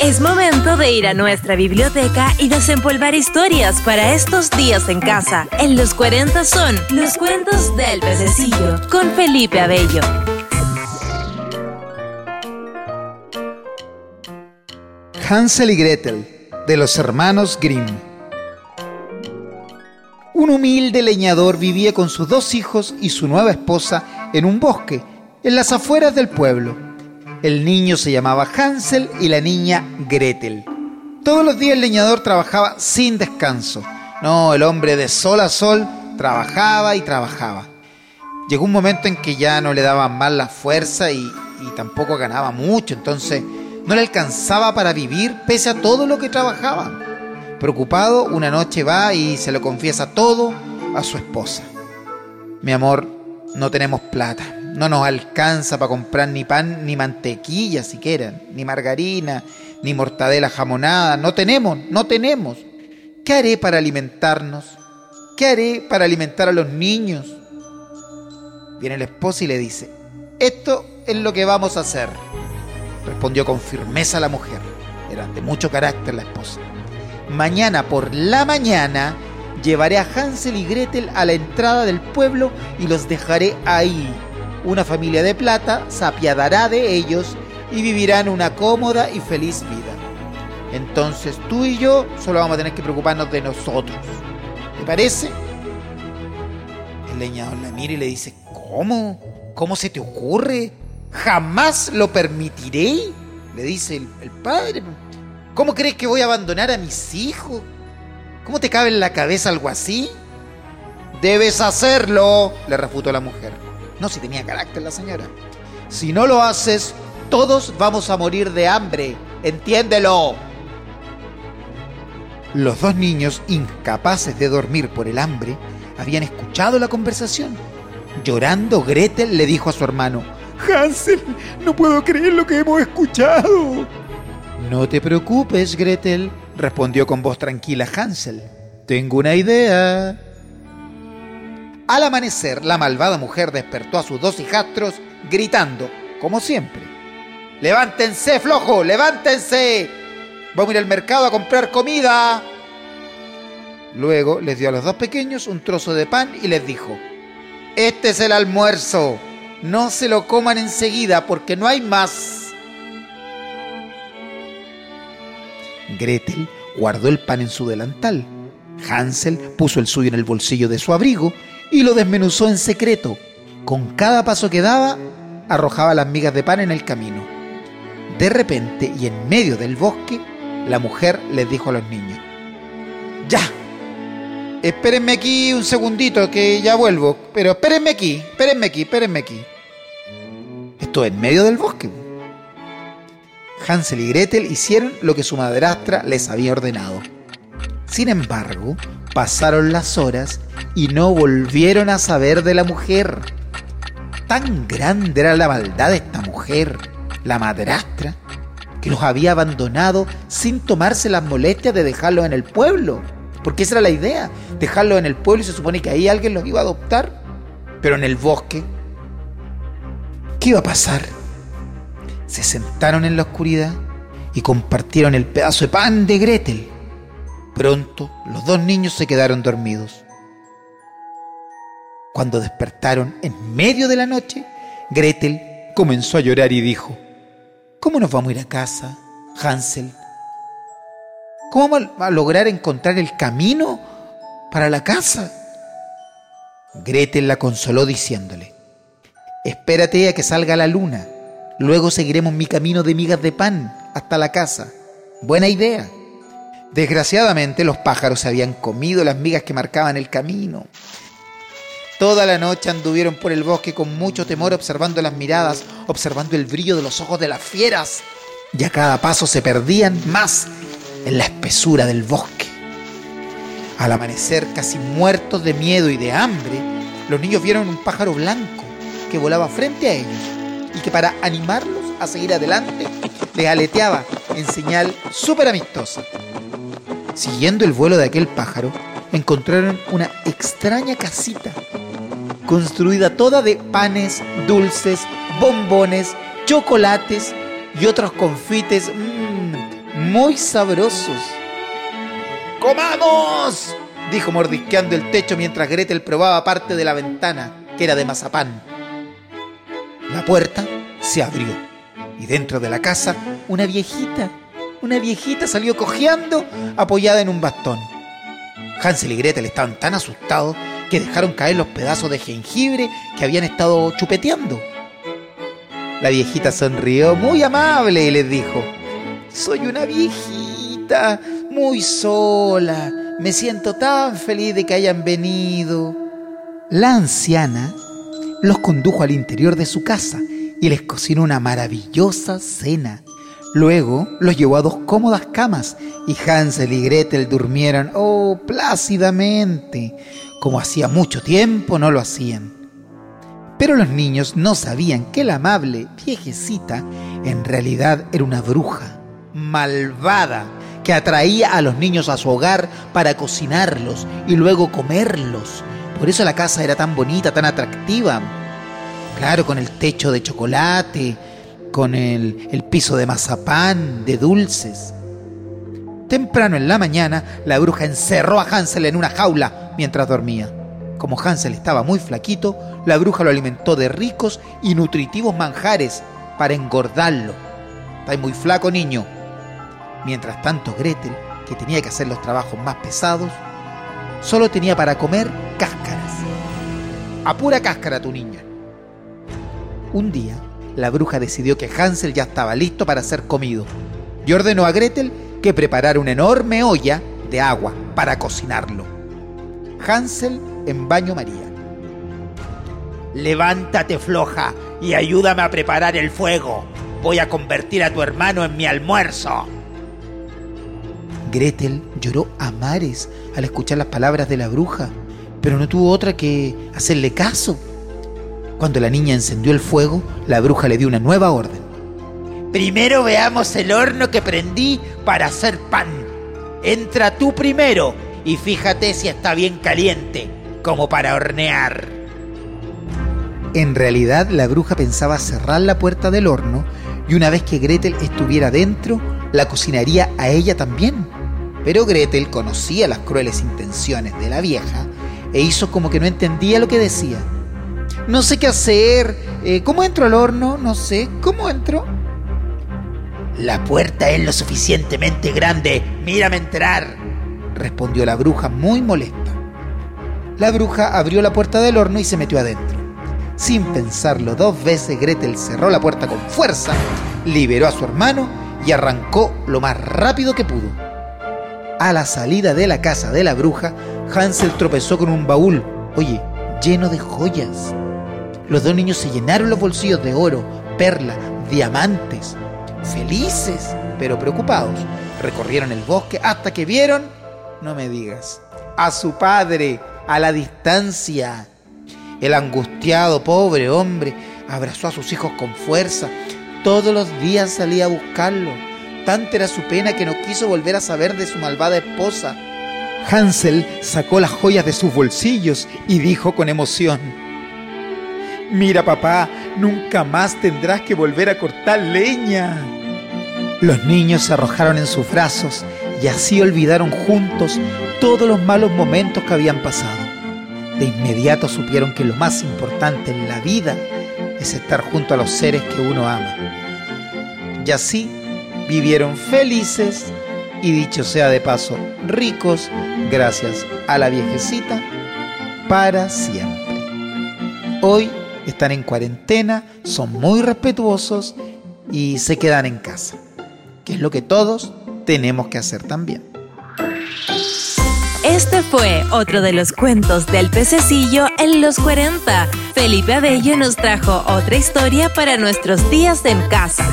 Es momento de ir a nuestra biblioteca y desempolvar historias para estos días en casa. En los 40 son los cuentos del pececillo con Felipe Abello. Hansel y Gretel, de los hermanos Grimm. Un humilde leñador vivía con sus dos hijos y su nueva esposa en un bosque, en las afueras del pueblo. El niño se llamaba Hansel y la niña Gretel. Todos los días el leñador trabajaba sin descanso. No, el hombre de sol a sol trabajaba y trabajaba. Llegó un momento en que ya no le daban más la fuerza y, y tampoco ganaba mucho, entonces no le alcanzaba para vivir pese a todo lo que trabajaba. Preocupado, una noche va y se lo confiesa todo a su esposa. Mi amor, no tenemos plata. No nos alcanza para comprar ni pan ni mantequilla siquiera, ni margarina, ni mortadela jamonada. No tenemos, no tenemos. ¿Qué haré para alimentarnos? ¿Qué haré para alimentar a los niños? Viene la esposa y le dice, esto es lo que vamos a hacer respondió con firmeza la mujer. Era de mucho carácter la esposa. Mañana por la mañana llevaré a Hansel y Gretel a la entrada del pueblo y los dejaré ahí. Una familia de plata se apiadará de ellos y vivirán una cómoda y feliz vida. Entonces tú y yo solo vamos a tener que preocuparnos de nosotros. ¿Te parece? El leñador la mira y le dice, ¿cómo? ¿Cómo se te ocurre? Jamás lo permitiré, le dice el, padre. ¿Cómo crees que voy a abandonar a mis hijos? ¿Cómo te cabe en la cabeza algo así? Debes hacerlo, le refutó la mujer. No, si tenía carácter la señora. Si no lo haces, todos vamos a morir de hambre. Entiéndelo. Los dos niños, incapaces de dormir por el hambre, habían escuchado la conversación. Llorando, Gretel le dijo a su hermano, Hansel, no puedo creer lo que hemos escuchado. No te preocupes, Gretel, respondió con voz tranquila Hansel. Tengo una idea. Al amanecer, la malvada mujer despertó a sus dos hijastros gritando, como siempre. ¡Levántense, flojo! ¡Levántense! Vamos a ir al mercado a comprar comida. Luego les dio a los dos pequeños un trozo de pan y les dijo, Este es el almuerzo no se lo coman enseguida porque no hay más. Gretel guardó el pan en su delantal. Hansel puso el suyo en el bolsillo de su abrigo y lo desmenuzó en secreto. Con cada paso que daba, arrojaba las migas de pan en el camino. De repente, y en medio del bosque, la mujer les dijo a los niños, ¡Ya! Espérenme aquí un segundito que ya vuelvo. Pero espérenme aquí, espérenme aquí, espérenme aquí. Esto en medio del bosque. Hansel y Gretel hicieron lo que su madrastra les había ordenado. Sin embargo, pasaron las horas y no volvieron a saber de la mujer. Tan grande era la maldad de esta mujer, la madrastra, que los había abandonado sin tomarse las molestias de dejarlos en el pueblo. Porque esa era la idea, dejarlo en el pueblo y se supone que ahí alguien los iba a adoptar. Pero en el bosque, ¿qué iba a pasar? Se sentaron en la oscuridad y compartieron el pedazo de pan de Gretel. Pronto los dos niños se quedaron dormidos. Cuando despertaron en medio de la noche, Gretel comenzó a llorar y dijo, ¿Cómo nos vamos a ir a casa, Hansel? ¿Cómo vamos a lograr encontrar el camino para la casa? Gretel la consoló diciéndole, espérate a que salga la luna, luego seguiremos mi camino de migas de pan hasta la casa. Buena idea. Desgraciadamente los pájaros habían comido las migas que marcaban el camino. Toda la noche anduvieron por el bosque con mucho temor observando las miradas, observando el brillo de los ojos de las fieras. Y a cada paso se perdían más en la espesura del bosque. Al amanecer, casi muertos de miedo y de hambre, los niños vieron un pájaro blanco que volaba frente a ellos y que para animarlos a seguir adelante les aleteaba en señal súper amistosa. Siguiendo el vuelo de aquel pájaro, encontraron una extraña casita, construida toda de panes, dulces, bombones, chocolates y otros confites mmm, muy sabrosos. ¡Comamos! dijo mordisqueando el techo mientras Gretel probaba parte de la ventana, que era de mazapán. La puerta se abrió y dentro de la casa una viejita, una viejita salió cojeando apoyada en un bastón. Hansel y Gretel estaban tan asustados que dejaron caer los pedazos de jengibre que habían estado chupeteando. La viejita sonrió muy amable y les dijo, soy una viejita muy sola, me siento tan feliz de que hayan venido. La anciana los condujo al interior de su casa y les cocinó una maravillosa cena. Luego los llevó a dos cómodas camas y Hansel y Gretel durmieron, oh, plácidamente, como hacía mucho tiempo no lo hacían. Pero los niños no sabían que la amable viejecita en realidad era una bruja malvada que atraía a los niños a su hogar para cocinarlos y luego comerlos. Por eso la casa era tan bonita, tan atractiva. Claro, con el techo de chocolate, con el, piso de mazapán, de dulces. Temprano en la mañana, la bruja encerró a Hansel en una jaula mientras dormía. Como Hansel estaba muy flaquito, la bruja lo alimentó de ricos y nutritivos manjares para engordarlo. Está muy flaco, niño. Mientras tanto, Gretel, que tenía que hacer los trabajos más pesados, solo tenía para comer cáscaras. A pura cáscara, tu niña. Un día, la bruja decidió que Hansel ya estaba listo para ser comido y ordenó a Gretel que preparara una enorme olla de agua para cocinarlo. Hansel en baño María. Levántate floja y ayúdame a preparar el fuego. Voy a convertir a tu hermano en mi almuerzo. Gretel lloró a mares al escuchar las palabras de la bruja, pero no tuvo otra que hacerle caso. Cuando la niña encendió el fuego, la bruja le dio una nueva orden. Primero veamos el horno que prendí para hacer pan. Entra tú primero y fíjate si está bien caliente, como para hornear. En realidad la bruja pensaba cerrar la puerta del horno y una vez que Gretel estuviera dentro, la cocinaría a ella también. Pero Gretel conocía las crueles intenciones de la vieja e hizo como que no entendía lo que decía. No sé qué hacer. Eh, ¿Cómo entro al horno? No sé. ¿Cómo entro? La puerta es lo suficientemente grande. Mírame entrar. Respondió la bruja muy molesta. La bruja abrió la puerta del horno y se metió adentro. Sin pensarlo dos veces, Gretel cerró la puerta con fuerza, liberó a su hermano y arrancó lo más rápido que pudo. A la salida de la casa de la bruja, Hansel tropezó con un baúl, oye, lleno de joyas. Los dos niños se llenaron los bolsillos de oro, perla, diamantes. Felices, pero preocupados, recorrieron el bosque hasta que vieron, no me digas, a su padre a la distancia. El angustiado pobre hombre abrazó a sus hijos con fuerza. Todos los días salía a buscarlo Tanta era su pena que no quiso volver a saber de su malvada esposa. Hansel sacó las joyas de sus bolsillos y dijo con emoción, Mira papá, nunca más tendrás que volver a cortar leña. Los niños se arrojaron en sus brazos y así olvidaron juntos todos los malos momentos que habían pasado. De inmediato supieron que lo más importante en la vida es estar junto a los seres que uno ama. Y así vivieron felices y dicho sea de paso, ricos gracias a la viejecita para siempre. Hoy están en cuarentena, son muy respetuosos y se quedan en casa, que es lo que todos tenemos que hacer también. Este fue otro de los cuentos del pececillo en los 40. Felipe Abello nos trajo otra historia para nuestros días en casa.